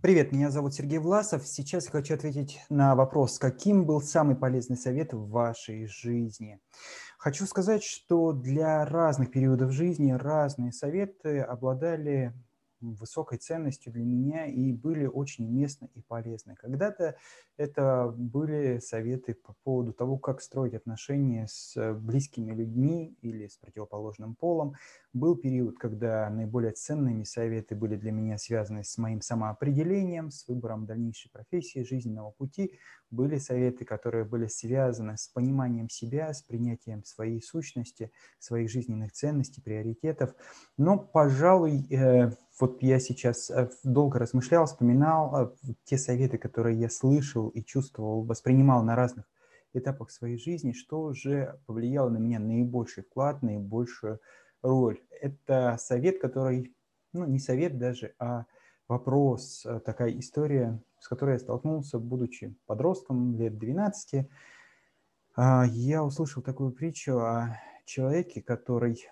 Привет, меня зовут Сергей Власов. Сейчас я хочу ответить на вопрос, каким был самый полезный совет в вашей жизни. Хочу сказать, что для разных периодов жизни разные советы обладали высокой ценностью для меня и были очень уместны и полезны. Когда-то это были советы по поводу того, как строить отношения с близкими людьми или с противоположным полом. Был период, когда наиболее ценными советы были для меня связаны с моим самоопределением, с выбором дальнейшей профессии, жизненного пути. Были советы, которые были связаны с пониманием себя, с принятием своей сущности, своих жизненных ценностей, приоритетов. Но, пожалуй, э, вот я сейчас э, долго размышлял, вспоминал э, те советы, которые я слышал и чувствовал, воспринимал на разных этапах своей жизни, что же повлияло на меня наибольший вклад, наибольшую роль. Это совет, который, ну не совет даже, а вопрос, э, такая история, с которой я столкнулся, будучи подростком лет 12. А, я услышал такую притчу о человеке, который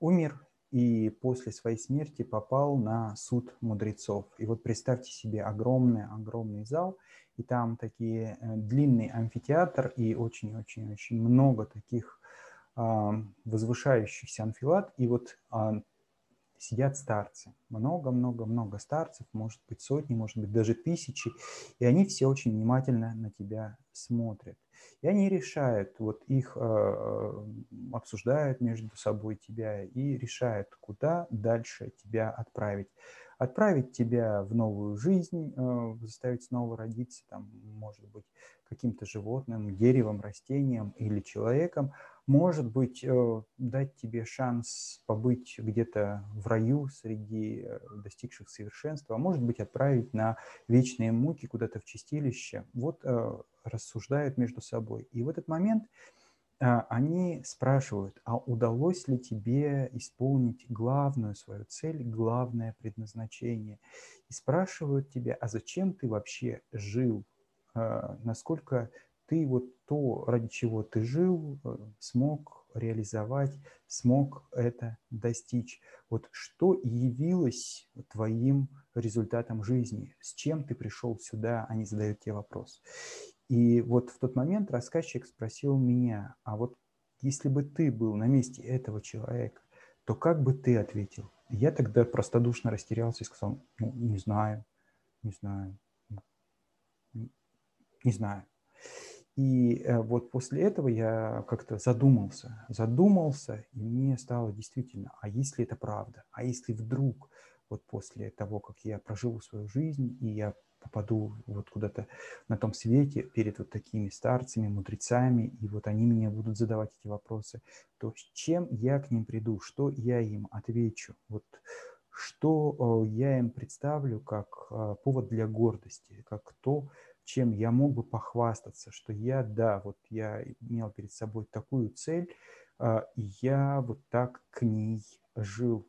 умер и после своей смерти попал на суд мудрецов. И вот представьте себе огромный-огромный зал, и там такие э, длинный амфитеатр и очень-очень-очень много таких возвышающихся анфилат, и вот э, сидят старцы. Много-много-много старцев, может быть сотни, может быть даже тысячи, и они все очень внимательно на тебя смотрят. И они решают, вот их э, обсуждают между собой тебя и решают, куда дальше тебя отправить. Отправить тебя в новую жизнь, э, заставить снова родиться, там, может быть, каким-то животным, деревом, растением или человеком, может быть, э, дать тебе шанс побыть где-то в раю среди э, достигших совершенства, а может быть, отправить на вечные муки куда-то в чистилище. Вот э, рассуждают между собой. И в этот момент они спрашивают, а удалось ли тебе исполнить главную свою цель, главное предназначение? И спрашивают тебя, а зачем ты вообще жил? Насколько ты вот то, ради чего ты жил, э, смог реализовать, смог это достичь. Вот что явилось твоим результатом жизни, с чем ты пришел сюда, они задают тебе вопрос. И вот в тот момент рассказчик спросил меня, а вот если бы ты был на месте этого человека, то как бы ты ответил? Я тогда простодушно растерялся и сказал, ну, не знаю, не знаю, не знаю. И э, вот после этого я как-то задумался, задумался, и мне стало действительно, а если это правда? А если вдруг вот после того, как я проживу свою жизнь, и я попаду вот куда-то на том свете перед вот такими старцами, мудрецами, и вот они меня будут задавать эти вопросы, то с чем я к ним приду, что я им отвечу, вот что э, я им представлю как э, повод для гордости, как то, чем я мог бы похвастаться, что я, да, вот я имел перед собой такую цель, а, и я вот так к ней жил.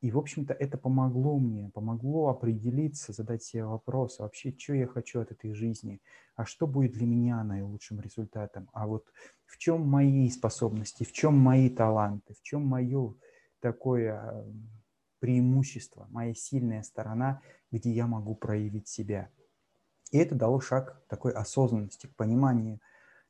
И, в общем-то, это помогло мне, помогло определиться, задать себе вопрос, а вообще, что я хочу от этой жизни, а что будет для меня наилучшим результатом, а вот в чем мои способности, в чем мои таланты, в чем мое такое преимущество, моя сильная сторона, где я могу проявить себя – и это дало шаг такой осознанности, к пониманию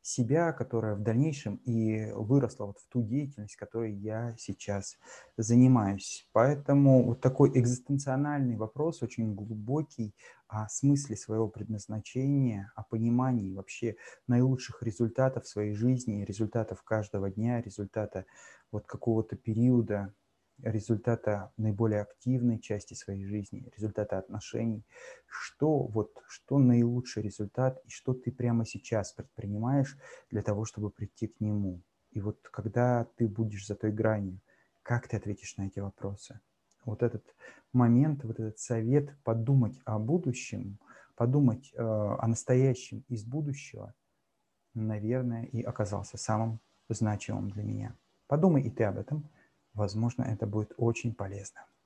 себя, которая в дальнейшем и выросла вот в ту деятельность, которой я сейчас занимаюсь. Поэтому вот такой экзистенциональный вопрос, очень глубокий, о смысле своего предназначения, о понимании вообще наилучших результатов своей жизни, результатов каждого дня, результата вот какого-то периода результата наиболее активной части своей жизни, результата отношений, что вот, что наилучший результат и что ты прямо сейчас предпринимаешь для того, чтобы прийти к нему. И вот когда ты будешь за той гранью, как ты ответишь на эти вопросы? Вот этот момент, вот этот совет подумать о будущем, подумать э, о настоящем из будущего, наверное, и оказался самым значимым для меня. Подумай и ты об этом – Возможно, это будет очень полезно.